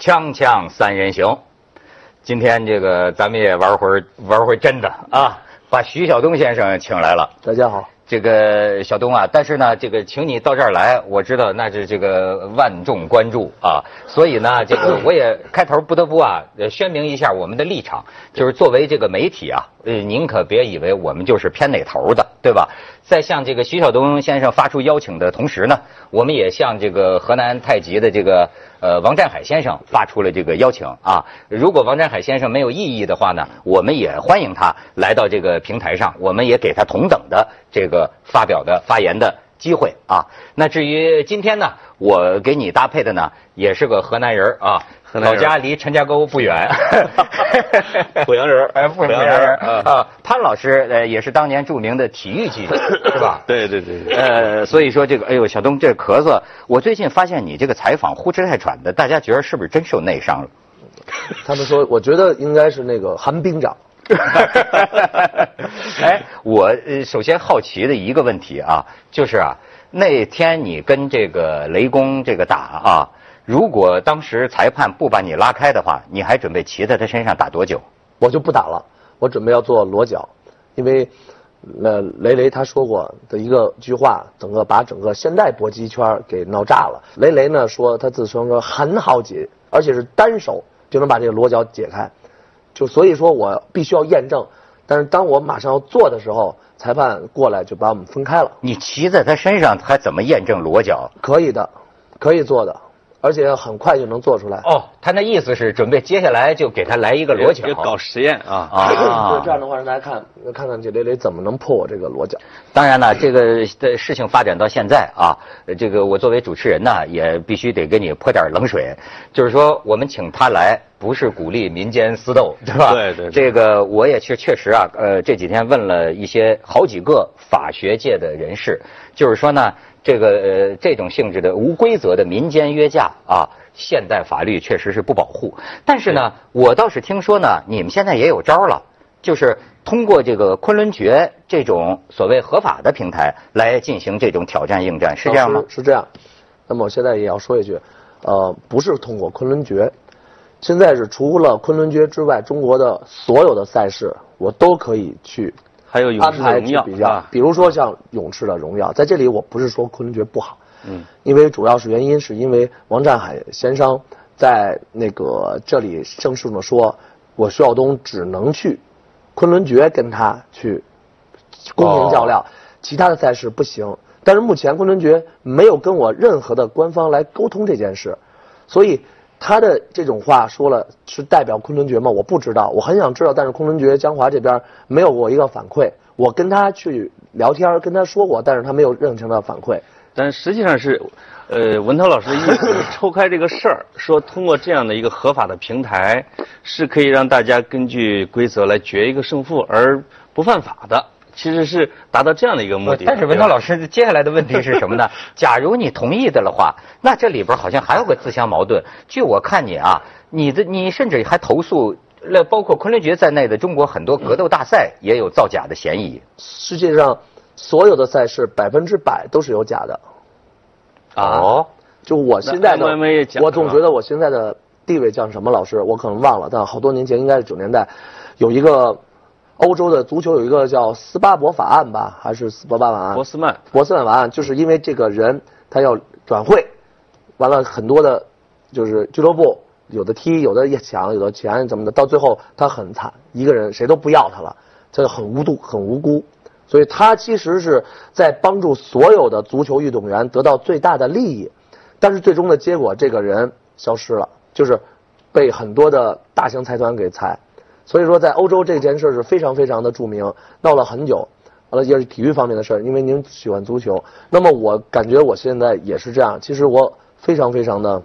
锵锵三人行，今天这个咱们也玩会儿玩会儿真的啊，把徐晓东先生请来了。大家好，这个小东啊，但是呢，这个请你到这儿来，我知道那是这个万众关注啊，所以呢，这个我也开头不得不啊，呃宣明一下我们的立场，就是作为这个媒体啊，呃，您可别以为我们就是偏哪头的，对吧？在向这个徐晓东先生发出邀请的同时呢，我们也向这个河南太极的这个呃王占海先生发出了这个邀请啊。如果王占海先生没有异议的话呢，我们也欢迎他来到这个平台上，我们也给他同等的这个发表的发言的机会啊。那至于今天呢，我给你搭配的呢，也是个河南人啊，老河南人家离陈家沟不远，濮阳人 哎，濮阳人人啊啊。潘老师呃也是当年著名的体育记者，是吧？对对对对，呃，所以说这个，哎呦，小东这咳嗽，我最近发现你这个采访呼哧带喘的，大家觉得是不是真受内伤了？他们说，我觉得应该是那个寒冰掌。哈哈哈哎，我首先好奇的一个问题啊，就是啊，那天你跟这个雷公这个打啊，如果当时裁判不把你拉开的话，你还准备骑在他身上打多久？我就不打了，我准备要做裸脚，因为呃雷雷他说过的一个句话，整个把整个现代搏击圈给闹炸了。雷雷呢说他自称说很好解，而且是单手就能把这个裸脚解开，就所以说我必须要验证，但是当我马上要做的时候，裁判过来就把我们分开了。你骑在他身上还怎么验证裸脚？可以的，可以做的，而且很快就能做出来。哦，他那意思是准备接下来就给他来一个裸脚也搞实验啊啊对，这样的话让大家看看看这雷雷怎么能破我这个裸脚。当然了，这个的事情发展到现在啊，呃这个我作为主持人呢，也必须得给你泼点冷水。就是说，我们请他来，不是鼓励民间私斗，对吧？对对对这个我也确确实啊，呃，这几天问了一些好几个法学界的人士，就是说呢，这个呃这种性质的无规则的民间约架啊，现代法律确实是不保护。但是呢，我倒是听说呢，你们现在也有招了。就是通过这个昆仑决这种所谓合法的平台来进行这种挑战应战，是这样吗是这样。那么我现在也要说一句，呃，不是通过昆仑决，现在是除了昆仑决之外，中国的所有的赛事我都可以去还有勇安排士的荣耀比较啊，比如说像勇士的荣耀，在这里我不是说昆仑决不好，嗯，因为主要是原因是因为王占海先生在那个这里正式的说，我徐晓东只能去昆仑决跟他去公平较量，其他的赛事不行。但是目前昆仑决没有跟我任何的官方来沟通这件事，所以他的这种话说了是代表昆仑决吗？我不知道，我很想知道，但是昆仑决江华这边没有给我一个反馈。我跟他去聊天，跟他说过，但是他没有任何的反馈。但实际上是，呃，文涛老师的意思抽开这个事儿，说通过这样的一个合法的平台，是可以让大家根据规则来决一个胜负而不犯法的，其实是达到这样的一个目的。但是文涛老师，接下来的问题是什么呢？假如你同意的了话，那这里边好像还有个自相矛盾。据我看你啊，你的你甚至还投诉，那包括昆仑决在内的中国很多格斗大赛也有造假的嫌疑世界上所有的赛事百分之百都是有假的。啊哦，就我现在的我总觉得我现在的地位叫什么老师，我可能忘了，但好多年前应该是九年代，有一个欧洲的足球有一个叫斯巴伯法案吧，还是斯伯巴法案？博斯曼博斯曼法案，就是因为这个人他要转会，完了很多的，就是俱乐部有的踢，有的也抢，有的钱怎么的，到最后他很惨，一个人谁都不要他了，这个很无度，很无辜。所以他其实是在帮助所有的足球运动员得到最大的利益，但是最终的结果，这个人消失了，就是被很多的大型财团给裁。所以说，在欧洲这件事是非常非常的著名，闹了很久。完了，也是体育方面的事儿，因为您喜欢足球。那么我感觉我现在也是这样，其实我非常非常的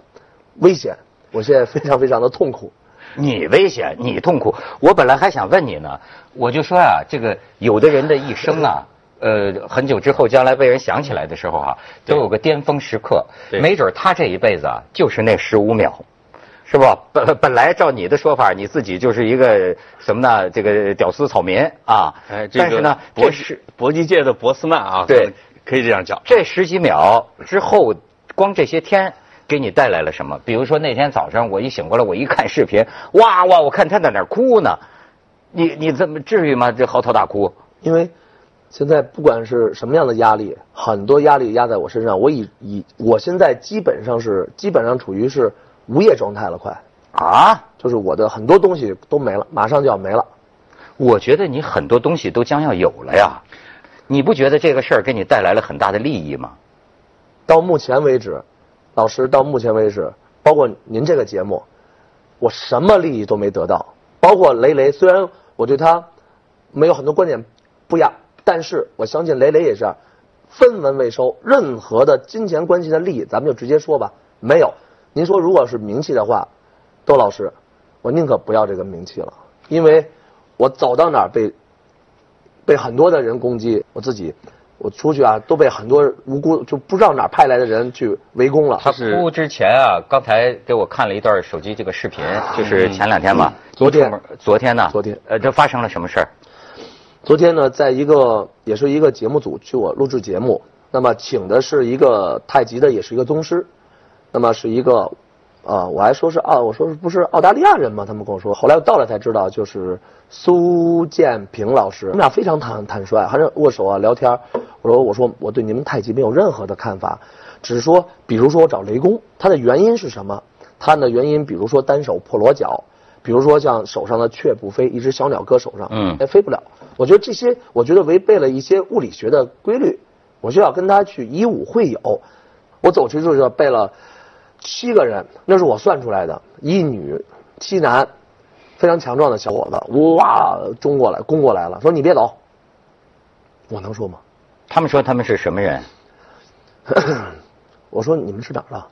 危险，我现在非常非常的痛苦。你危险，你痛苦。我本来还想问你呢，我就说啊，这个有的人的一生啊，呃，很久之后将来被人想起来的时候啊，都有个巅峰时刻，对没准他这一辈子啊，就是那十五秒。是不？本本来照你的说法，你自己就是一个什么呢？这个屌丝草民啊。哎，这但是呢，搏这是搏击界的博斯曼啊，对可以这样讲。这十几秒之后，光这些天，给你带来了什么？比如说那天早上我一醒过来，我一看视频，哇哇，我看他在那儿哭呢，你你怎么至于吗？这嚎啕大哭？因为现在不管是什么样的压力，很多压力压在我身上，我以以我现在基本上是基本上处于是无业状态了，快啊！就是我的很多东西都没了，马上就要没了。我觉得你很多东西都将要有了呀，你不觉得这个事儿给你带来了很大的利益吗？到目前为止，老师到目前为止，包括您这个节目，我什么利益都没得到。包括雷雷，虽然我对他没有很多观点不一样，但是我相信雷雷也是分文未收，任何的金钱关系的利益，咱们就直接说吧，没有。您说如果是名气的话，窦老师，我宁可不要这个名气了，因为我走到哪儿被被很多的人攻击，我自己。我出去啊，都被很多无辜就不知道哪派来的人去围攻了。他哭之前啊，刚才给我看了一段手机这个视频，就是前两天吧。昨天，昨天呢？昨天，呃，这发生了什么事儿？昨天呢，在一个也是一个节目组去我录制节目，那么请的是一个太极的，也是一个宗师，那么是一个。啊，我还说是澳，我说是不是澳大利亚人吗？他们跟我说，后来我到了才知道，就是苏建平老师。我们俩非常坦坦率，还是握手啊聊天。我说我说我对你们太极没有任何的看法，只是说，比如说我找雷公，他的原因是什么？他的原因，比如说单手破锣脚，比如说像手上的雀不飞，一只小鸟搁手上，嗯，飞不了。我觉得这些，我觉得违背了一些物理学的规律，我就要跟他去以武会友。我走去之后背了。七个人，那是我算出来的，一女七男，非常强壮的小伙子，哇，冲过来，攻过来了，说你别走，我能说吗？他们说他们是什么人？我说你们是哪儿的？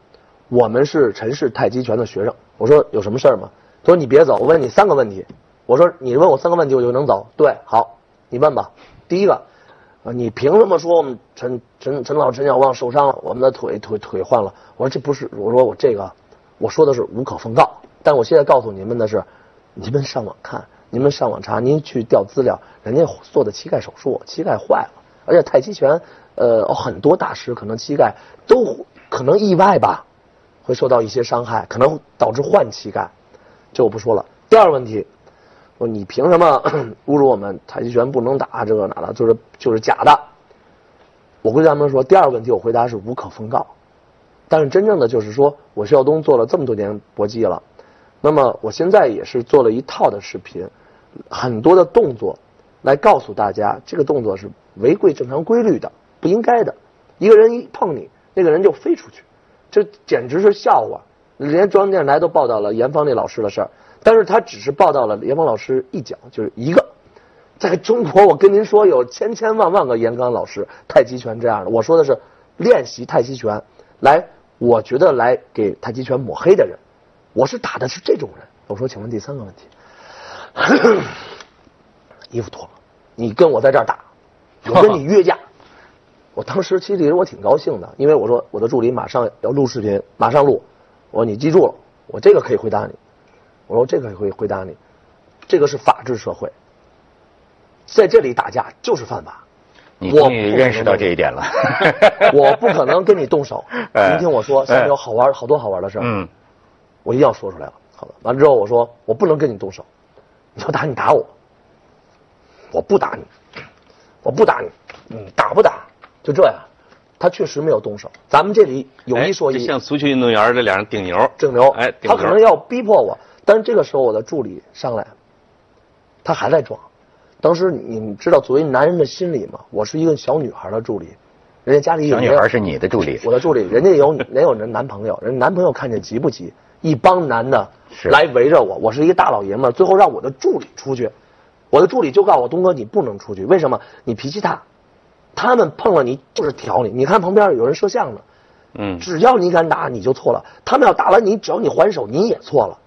我们是陈氏太极拳的学生。我说有什么事儿吗？他说你别走，我问你三个问题。我说你问我三个问题，我就能走。对，好，你问吧。第一个。啊，你凭什么说我们陈陈陈老陈小旺受伤了，我们的腿腿腿换了？我说这不是，我说我这个，我说的是无可奉告。但我现在告诉你们的是，你们上网看，你们上网查，您去调资料，人家做的膝盖手术，膝盖坏了，而且太极拳，呃，很多大师可能膝盖都可能意外吧，会受到一些伤害，可能导致换膝盖，这我不说了。第二个问题。说你凭什么 侮辱我们太极拳不能打这个哪的？就是就是假的。我跟他们说，第二个问题我回答是无可奉告。但是真正的就是说，我徐晓东做了这么多年搏击了，那么我现在也是做了一套的视频，很多的动作来告诉大家，这个动作是违规正常规律的，不应该的。一个人一碰你，那个人就飞出去，这简直是笑话。连中央电视台都报道了严芳那老师的事儿。但是他只是报道了严芳老师一脚，就是一个，在中国，我跟您说有千千万万个严刚老师太极拳这样的。我说的是练习太极拳，来，我觉得来给太极拳抹黑的人，我是打的是这种人。我说，请问第三个问题，衣服脱了，你跟我在这儿打，我跟你约架。我当时其实我挺高兴的，因为我说我的助理马上要录视频，马上录。我说你记住了，我这个可以回答你。我说这个会回答你，这个是法治社会，在这里打架就是犯法。你终于认识到这一点了。我不可能跟你动手。您听我说，下面有好玩好多好玩的事儿。嗯。我一定要说出来了。好了，完了之后我说我不能跟你动手，你要打你打我，我不打你，我不打你，你打不打？就这样。他确实没有动手。咱们这里有一说一，像足球运动员这俩人顶牛，顶牛。哎，他可能要逼迫我。但是这个时候，我的助理上来，他还在装。当时你们知道，作为男人的心理吗？我是一个小女孩的助理，人家家里有小女孩是你的助理，我的助理，人家有 人有人男朋友，人男朋友看见急不急？一帮男的来围着我，我是一个大老爷们儿，最后让我的助理出去，我的助理就告诉我东哥你不能出去，为什么？你脾气大，他们碰了你就是挑你。你看旁边有人摄像呢，嗯，只要你敢打你就错了，他们要打完你，只要你还手你也错了。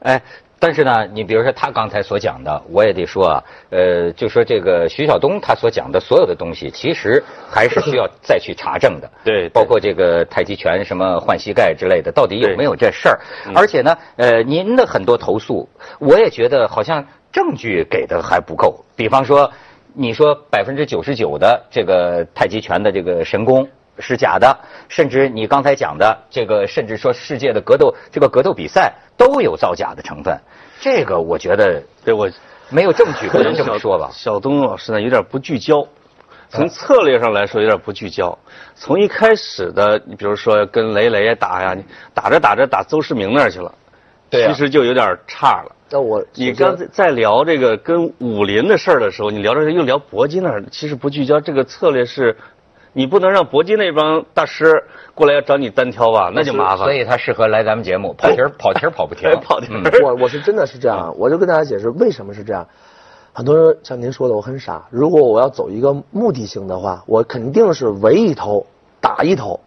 哎，但是呢，你比如说他刚才所讲的，我也得说啊，呃，就说这个徐晓东他所讲的所有的东西，其实还是需要再去查证的。对，包括这个太极拳什么换膝盖之类的，到底有没有这事儿？而且呢，呃，您的很多投诉，我也觉得好像证据给的还不够。比方说，你说百分之九十九的这个太极拳的这个神功是假的，甚至你刚才讲的这个，甚至说世界的格斗这个格斗比赛都有造假的成分，这个我觉得对我没有证据不能这么说吧？小东老师呢有点不聚焦，从策略上来说有点不聚焦。从一开始的，你比如说跟雷雷打呀，你打着打着打邹市明那儿去了，对啊其实就有点差了。那我你刚才在聊这个跟武林的事儿的时候，你聊着又聊搏击那儿，其实不聚焦。这个策略是，你不能让搏击那帮大师过来要找你单挑吧，那就麻烦。所以他适合来咱们节目跑题儿跑题儿跑不 停哎，跑题儿嗯我我是真的是这样，我就跟大家解释为什么是这样。很多人像您说的，我很傻。如果我要走一个目的性的话，我肯定是围一头打一头。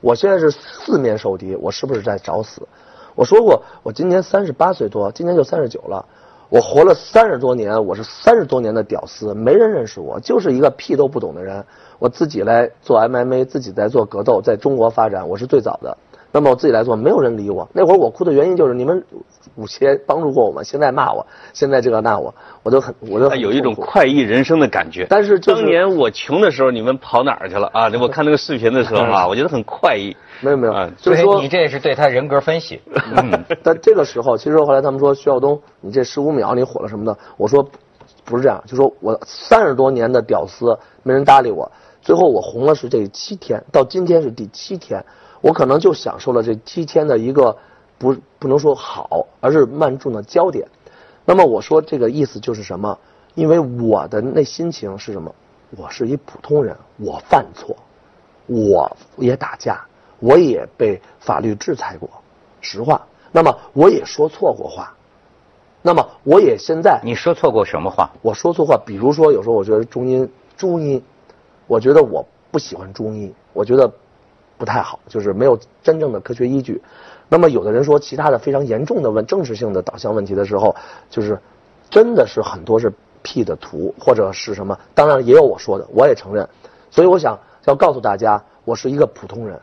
我现在是四面受敌，我是不是在找死？我说过，我今年三十八岁多，今年就三十九了。我活了三十多年，我是三十多年的屌丝，没人认识我，就是一个屁都不懂的人。我自己来做 MMA，自己在做格斗，在中国发展，我是最早的。那么我自己来做，没有人理我。那会儿我哭的原因就是你们武协帮助过我们，现在骂我，现在这个那我，我就很，我就很有一种快意人生的感觉。但是就是当年我穷的时候，你们跑哪儿去了啊？我 看那个视频的时候啊，我觉得很快意。没有没有啊，就是说你这是对他人格分析。嗯，但这个时候，其实后来他们说徐晓东，你这十五秒你火了什么的，我说不是这样，就说我三十多年的屌丝没人搭理我，最后我红了是这七天，到今天是第七天，我可能就享受了这七天的一个不不能说好，而是万众的焦点。那么我说这个意思就是什么？因为我的那心情是什么？我是一普通人，我犯错，我也打架，我也被法律制裁过，实话。那么我也说错过话，那么我也现在你说错过什么话？我说错话，比如说有时候我觉得中医中医，我觉得我不喜欢中医，我觉得不太好，就是没有真正的科学依据。那么有的人说其他的非常严重的问政治性的导向问题的时候，就是真的是很多是 P 的图或者是什么，当然也有我说的，我也承认。所以我想要告诉大家，我是一个普通人，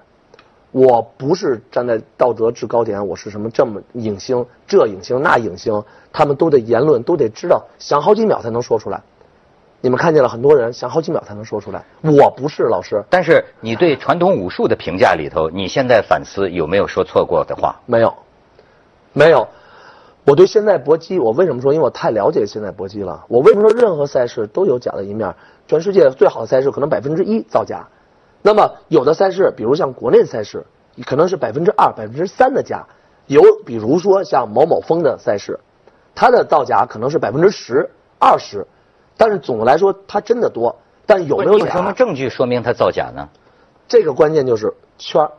我不是站在道德制高点，我是什么这么影星，这影星那影星，他们都得言论都得知道，想好几秒才能说出来。你们看见了很多人想好几秒才能说出来，我不是老师，但是你对传统武术的评价里头，你现在反思有没有说错过的话？没有，没有。我对现在搏击，我为什么说？因为我太了解现在搏击了。我为什么说任何赛事都有假的一面？全世界最好的赛事可能百分之一造假，那么有的赛事，比如像国内的赛事，可能是百分之二、百分之三的假。有比如说像某某峰的赛事，它的造假可能是百分之十、二十，但是总的来说它真的多。但有没有你有什么？证据说明它造假呢？这个关键就是圈儿。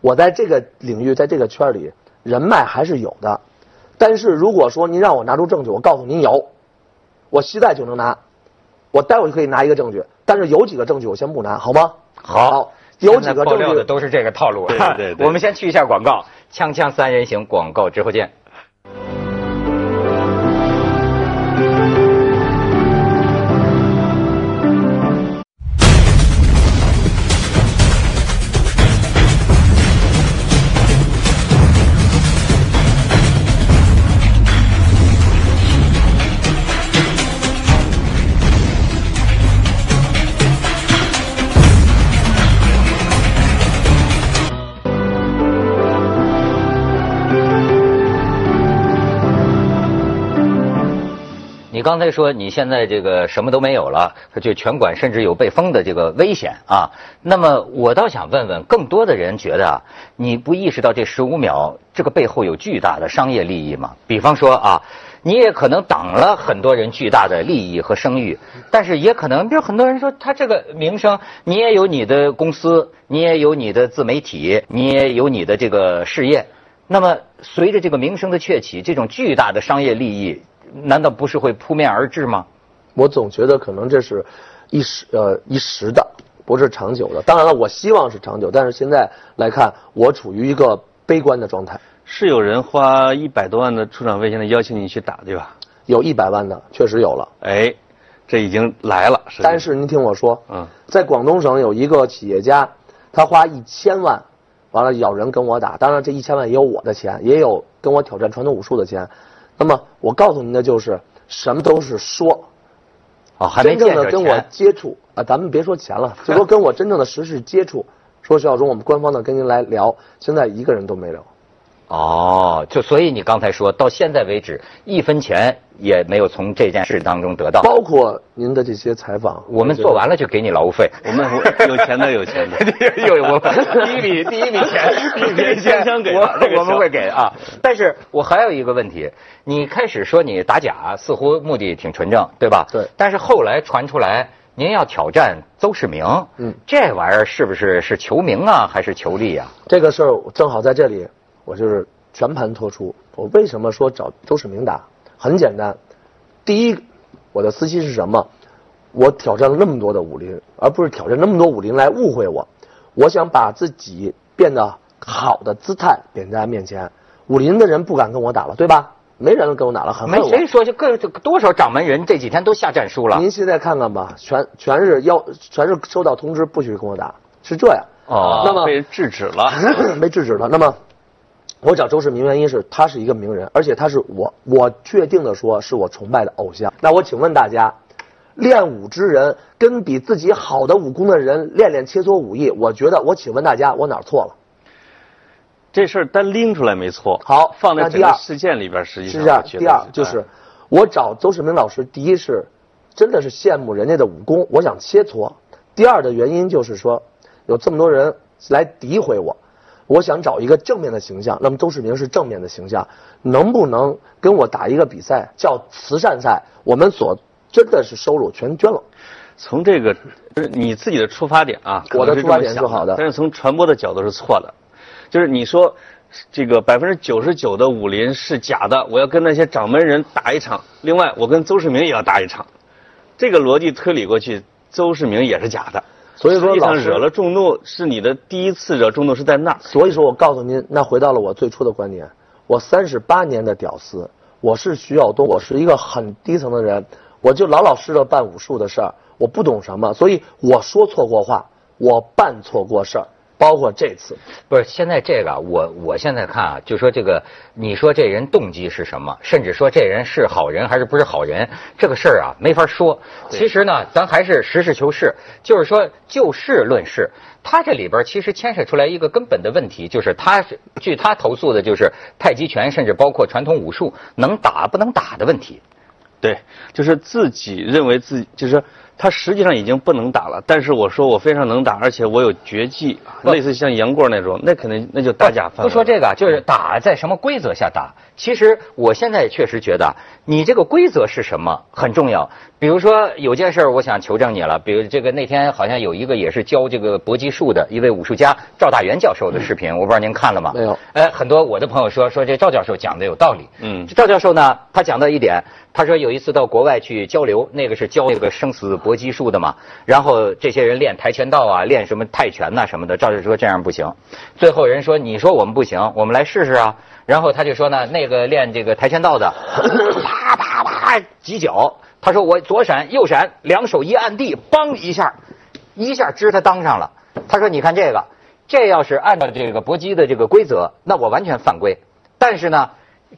我在这个领域，在这个圈儿里，人脉还是有的。但是如果说您让我拿出证据，我告诉您有，我现在就能拿，我待会儿就可以拿一个证据。但是有几个证据我先不拿，好吗？好有几个证据。料的都是这个套路。对对对 我们先去一下广告，锵锵三人行广告之后见。刚才说你现在这个什么都没有了，就拳馆甚至有被封的这个危险啊。那么我倒想问问，更多的人觉得啊，你不意识到这十五秒这个背后有巨大的商业利益吗？比方说啊，你也可能挡了很多人巨大的利益和声誉，但是也可能，比如很多人说他这个名声，你也有你的公司，你也有你的自媒体，你也有你的这个事业。那么随着这个名声的鹊起，这种巨大的商业利益。难道不是会扑面而至吗？我总觉得可能这是一时呃一时的，不是长久的。当然了，我希望是长久，但是现在来看，我处于一个悲观的状态。是有人花一百多万的出场费，现在邀请你去打，对吧？有一百万的，确实有了。哎，这已经来了。但是您听我说，嗯，在广东省有一个企业家，他花一千万，完了找人跟我打。当然，这一千万也有我的钱，也有跟我挑战传统武术的钱。那么我告诉您的就是，什么都是说，哦，还没真正的跟我。接触啊，咱们别说钱了，就说跟我真正的实事接触，说徐晓中，我们官方的跟您来聊，现在一个人都没有。哦，就所以你刚才说到现在为止，一分钱也没有从这件事当中得到。包括您的这些采访，我们做完了就给你劳务费。我们有钱的有钱的，有我第一笔第一笔钱，第 一笔钱我我们会给啊。但是我还有一个问题，你开始说你打假，似乎目的挺纯正，对吧？对。但是后来传出来，您要挑战邹市明，嗯，这玩意儿是不是是求名啊，还是求利啊？这个事儿正好在这里。我就是全盘托出。我为什么说找周世明打？很简单，第一，我的私心是什么？我挑战了那么多的武林，而不是挑战那么多武林来误会我。我想把自己变得好的姿态点在面前，武林的人不敢跟我打了，对吧？没人跟我打了，很没谁说就各多少掌门人这几天都下战书了。您现在看看吧，全全是要全是收到通知不许跟我打，是这样。哦，那么被制止了，被制止了。那么。我找周世明原因是他是一个名人，而且他是我我确定的说是我崇拜的偶像。那我请问大家，练武之人跟比自己好的武功的人练练切磋武艺，我觉得我请问大家我哪错了？这事儿单拎出来没错。好，放在这个事件里边，实际上是这样。第二就是我找周世明老师，第一是真的是羡慕人家的武功，我想切磋；第二的原因就是说有这么多人来诋毁我。我想找一个正面的形象，那么周世明是正面的形象，能不能跟我打一个比赛，叫慈善赛？我们所真的是收入全捐了。从这个就是你自己的出发点啊，我的出发点是好的，但是从传播的角度是错的。就是你说这个百分之九十九的武林是假的，我要跟那些掌门人打一场，另外我跟邹市明也要打一场，这个逻辑推理过去，邹市明也是假的。所以说，老惹了众怒是你的第一次惹众怒是在那儿。所以说我告诉您，那回到了我最初的观点，我三十八年的屌丝，我是徐晓东，我是一个很低层的人，我就老老实实办武术的事儿，我不懂什么，所以我说错过话，我办错过事儿。包括这次，不是现在这个，我我现在看啊，就说这个，你说这人动机是什么？甚至说这人是好人还是不是好人？这个事儿啊，没法说。其实呢，咱还是实事求是，就是说就事论事。他这里边其实牵扯出来一个根本的问题，就是他是据他投诉的，就是太极拳，甚至包括传统武术能打不能打的问题。对，就是自己认为自己就是。他实际上已经不能打了，但是我说我非常能打，而且我有绝技，类似像杨过那种，那肯定那就打假范不说这个，就是打在什么规则下打。其实我现在确实觉得，你这个规则是什么很重要。比如说有件事儿我想求证你了，比如这个那天好像有一个也是教这个搏击术的一位武术家赵大元教授的视频，我不知道您看了吗？没有。哎，很多我的朋友说说这赵教授讲的有道理。嗯。赵教授呢，他讲到一点，他说有一次到国外去交流，那个是教那个生死搏击术的嘛，然后这些人练跆拳道啊，练什么泰拳呐什么的，赵教授说这样不行。最后人说你说我们不行，我们来试试啊。然后他就说呢，那个练这个跆拳道的，啪啪啪几脚。他说我左闪右闪，两手一按地，嘣一下，一下支他裆上了。他说你看这个，这要是按照这个搏击的这个规则，那我完全犯规。但是呢，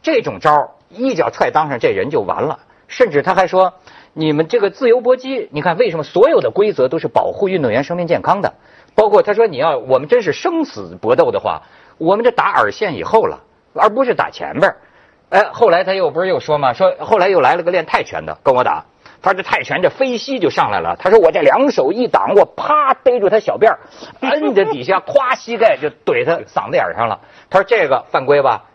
这种招一脚踹裆上，这人就完了。甚至他还说，你们这个自由搏击，你看为什么所有的规则都是保护运动员生命健康的？包括他说你要我们真是生死搏斗的话，我们这打耳线以后了。而不是打前边哎，后来他又不是又说嘛，说后来又来了个练泰拳的跟我打，他这泰拳这飞膝就上来了，他说我这两手一挡，我啪逮住他小辫摁着底下，咵膝盖就怼他嗓子眼上了。他说这个犯规吧？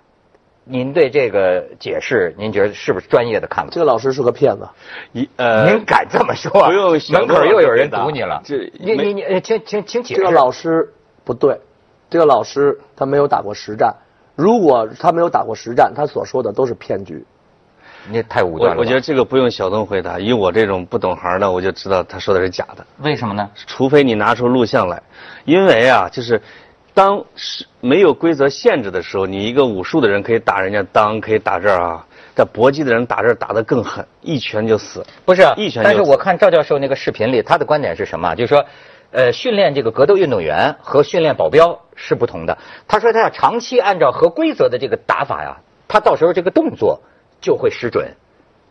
您对这个解释，您觉得是不是专业的看法？这个老师是个骗子，一呃，您敢这么说？不用，门口又有人堵你了。这你你你，请请请解释。这个老师不对，这个老师他没有打过实战。如果他没有打过实战，他所说的都是骗局。你太武断了。我觉得这个不用小东回答，以我这种不懂行的，我就知道他说的是假的。为什么呢？除非你拿出录像来，因为啊，就是当是没有规则限制的时候，你一个武术的人可以打人家裆，可以打这儿啊。但搏击的人打这儿打得更狠，一拳就死。不是，一拳。但是我看赵教授那个视频里，他的观点是什么？就是说。呃，训练这个格斗运动员和训练保镖是不同的。他说他要长期按照合规则的这个打法呀，他到时候这个动作就会失准。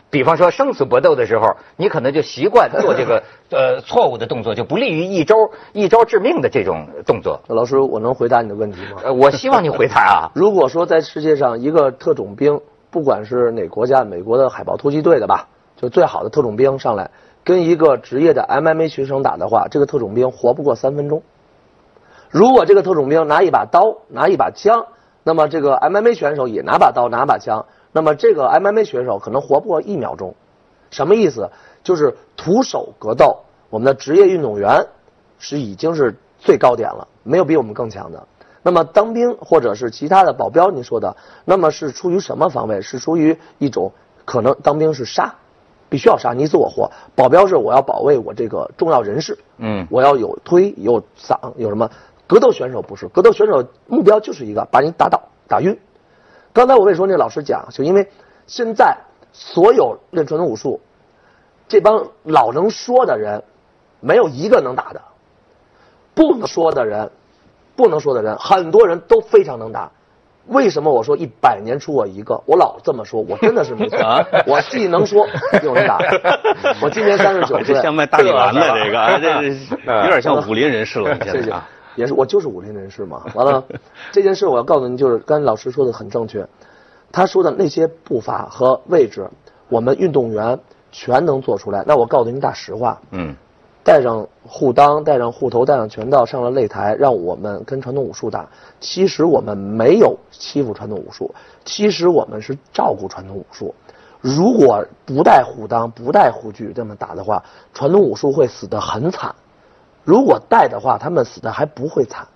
比方说生死搏斗的时候，你可能就习惯做这个 呃错误的动作，就不利于一招一招致命的这种动作。老师，我能回答你的问题吗？呃，我希望你回答啊。如果说在世界上一个特种兵，不管是哪国家，美国的海豹突击队的吧，就最好的特种兵上来跟一个职业的 MMA 学生打的话，这个特种兵活不过三分钟。如果这个特种兵拿一把刀，拿一把枪，那么这个 MMA 选手也拿把刀，拿把枪。那么这个 MMA 选手可能活不过一秒钟，什么意思？就是徒手格斗，我们的职业运动员是已经是最高点了，没有比我们更强的。那么当兵或者是其他的保镖，你说的，那么是出于什么防卫？是出于一种可能当兵是杀，必须要杀你死我活。保镖是我要保卫我这个重要人士，嗯我要有推有搡有什么？格斗选手不是，格斗选手目标就是一个把你打倒打晕。刚才我跟你说那老师讲，就因为现在所有练传统武术，这帮老能说的人，没有一个能打的；不能说的人，不能说的人，很多人都非常能打。为什么我说一百年出我一个？我老这么说，我真的是没错。我既能说又能打。我今年三十九岁，这像卖大力丸的这个，啊这是有点像武林人士了。谢谢啊，也是我就是武林人士嘛。完了，这件事我要告诉你，就是刚才老师说的很正确，他说的那些步伐和位置，我们运动员全能做出来。那我告诉您大实话，嗯带上护裆，带上护头，带上拳套，上了擂台，让我们跟传统武术打。其实我们没有欺负传统武术，其实我们是照顾传统武术。如果不带护裆、不带护具这么打的话，传统武术会死得很惨。如果带的话，他们死的还不会惨。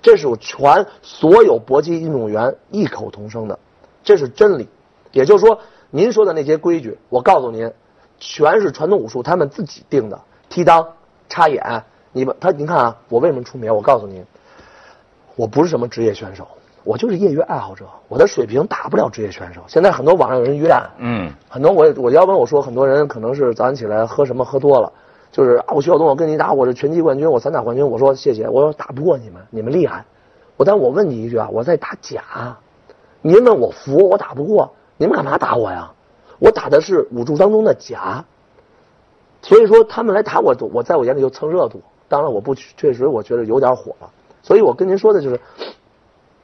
这是全所有搏击运动员异口同声的，这是真理。也就是说，您说的那些规矩，我告诉您，全是传统武术他们自己定的。踢裆、插眼，你们他您看啊，我为什么出名？我告诉您，我不是什么职业选手，我就是业余爱好者，我的水平打不了职业选手。现在很多网上有人约，嗯很多我我要不然我说很多人可能是早上起来喝什么喝多了，就是啊我徐晓东我跟你打我是拳击冠军我散打冠军我说谢谢我说打不过你们你们厉害，我但我问你一句啊我在打假，您问我服我打不过你们干嘛打我呀？我打的是武术当中的假，所以说他们来打我我在我眼里就蹭热度，当然我不确实我觉得有点火了，所以我跟您说的就是。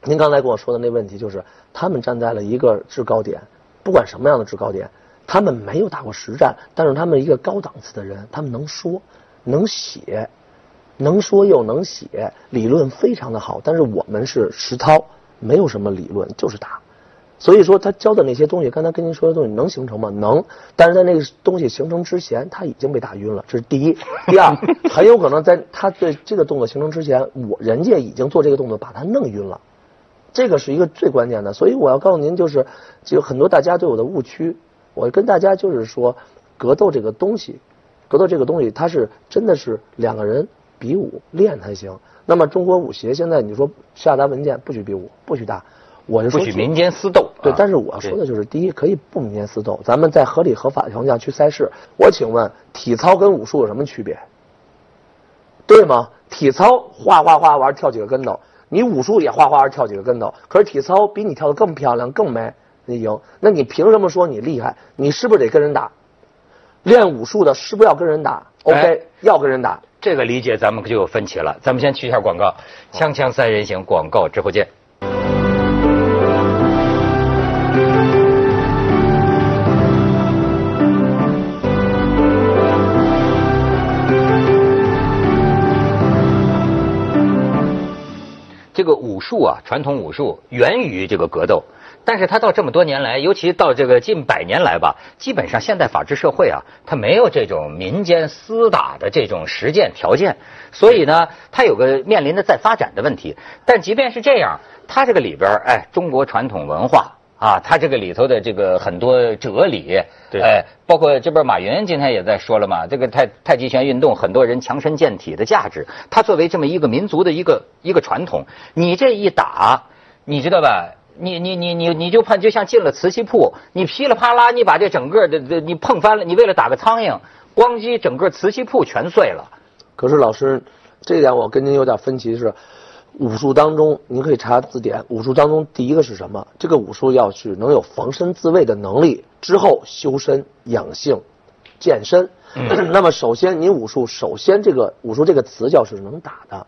您刚才跟我说的那问题就是，他们站在了一个制高点，不管什么样的制高点，他们没有打过实战，但是他们一个高档次的人，他们能说，能写，能说又能写，理论非常的好。但是我们是实操，没有什么理论，就是打。所以说他教的那些东西，刚才跟您说的东西能形成吗？能，但是在那个东西形成之前，他已经被打晕了，这是第一。第二，很有可能在他对这个动作形成之前，我人家已经做这个动作把他弄晕了。这个是一个最关键的，所以我要告诉您，就是就很多大家对我的误区，我跟大家就是说，格斗这个东西，格斗这个东西，它是真的是两个人比武练才行。那么中国武协现在你说下达文件不许比武，不许打，我就说不许民间私斗。对啊，但是我说的就是，第一，可以不民间私斗，咱们在合理合法的情况下去赛事。我请问，体操跟武术有什么区别？对吗？体操哗哗哗玩跳几个跟头，你武术也哗哗玩跳几个跟头，可是体操比你跳的更漂亮、更美，你赢。那你凭什么说你厉害？你是不是得跟人打？练武术的是不是要跟人打？OK，、哎要跟人打。这个理解咱们就有分歧了。咱们先去一下广告，锵锵三人行广告之后见。术啊，传统武术源于这个格斗，但是它到这么多年来，尤其到这个近百年来吧，基本上现代法治社会啊，它没有这种民间厮打的这种实践条件，所以呢，它有个面临的再发展的问题。但即便是这样，它这个里边，哎，中国传统文化。啊，他这个里头的这个很多哲理，对哎，包括这边马云今天也在说了嘛，这个太太极拳运动，很多人强身健体的价值，它作为这么一个民族的一个一个传统，你这一打，你知道吧？你你你你你就怕就像进了瓷器铺，你噼里啪啦，你把这整个的的你碰翻了，你为了打个苍蝇，咣叽，整个瓷器铺全碎了。可是老师，这一点我跟您有点分歧是，武术当中，您可以查字典。武术当中第一个是什么？这个武术要去能有防身自卫的能力，之后修身养性、健身。那么首先，你武术首先这个武术这个词叫是能打的。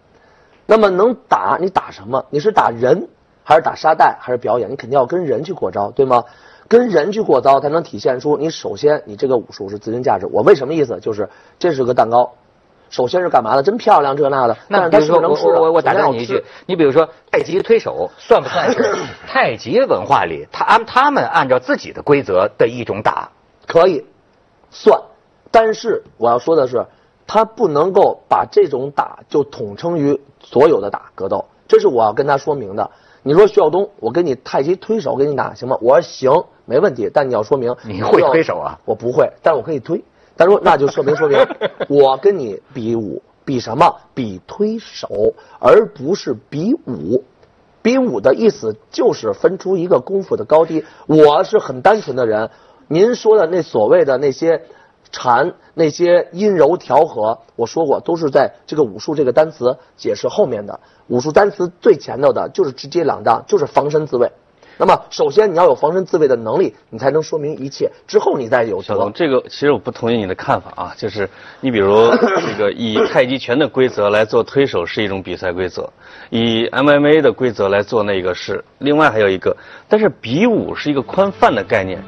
那么能打你打什么？你是打人还是打沙袋还是表演？你肯定要跟人去过招，对吗？跟人去过招才能体现出你首先你这个武术是自身价值。我为什么意思？就是这是个蛋糕，首先是干嘛的？真漂亮这那的。那比如说我我我打断你一句，你比如说太极推手算不算是 太极文化里他按他们按照自己的规则的一种打？可以算，但是我要说的是。他不能够把这种打就统称于所有的打格斗，这是我要跟他说明的。你说徐晓东，我跟你太极推手给你打行吗？我说行，没问题。但你要说明你会推手啊？我不会，但我可以推。他说那就说明说明，我跟你比武，比什么？比推手，而不是比武。比武的意思就是分出一个功夫的高低。我是很单纯的人，您说的那所谓的那些。禅那些阴柔调和，我说过都是在这个武术这个单词解释后面的。武术单词最前头的就是直接两当，就是防身自卫。那么首先你要有防身自卫的能力，你才能说明一切。之后你再有。小东，这个其实我不同意你的看法啊，就是你比如这个以太极拳的规则来做推手是一种比赛规则，以 MMA 的规则来做那个是另外还有一个，但是比武是一个宽泛的概念。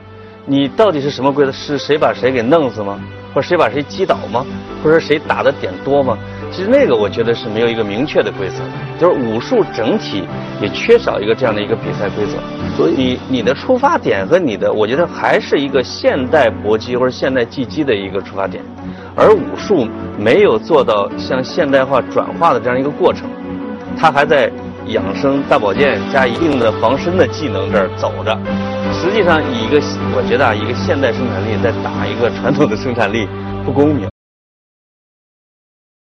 你到底是什么规则？是谁把谁给弄死吗？或者谁把谁击倒吗？或者谁打的点多吗？其实那个我觉得是没有一个明确的规则，就是武术整体也缺少一个这样的一个比赛规则。所以你你的出发点和你的，我觉得还是一个现代搏击或者现代技击的一个出发点，而武术没有做到向现代化转化的这样一个过程，它还在。养生大保健加一定的防身的技能这儿走着，实际上以一个我觉得啊，一个现代生产力在打一个传统的生产力不公平。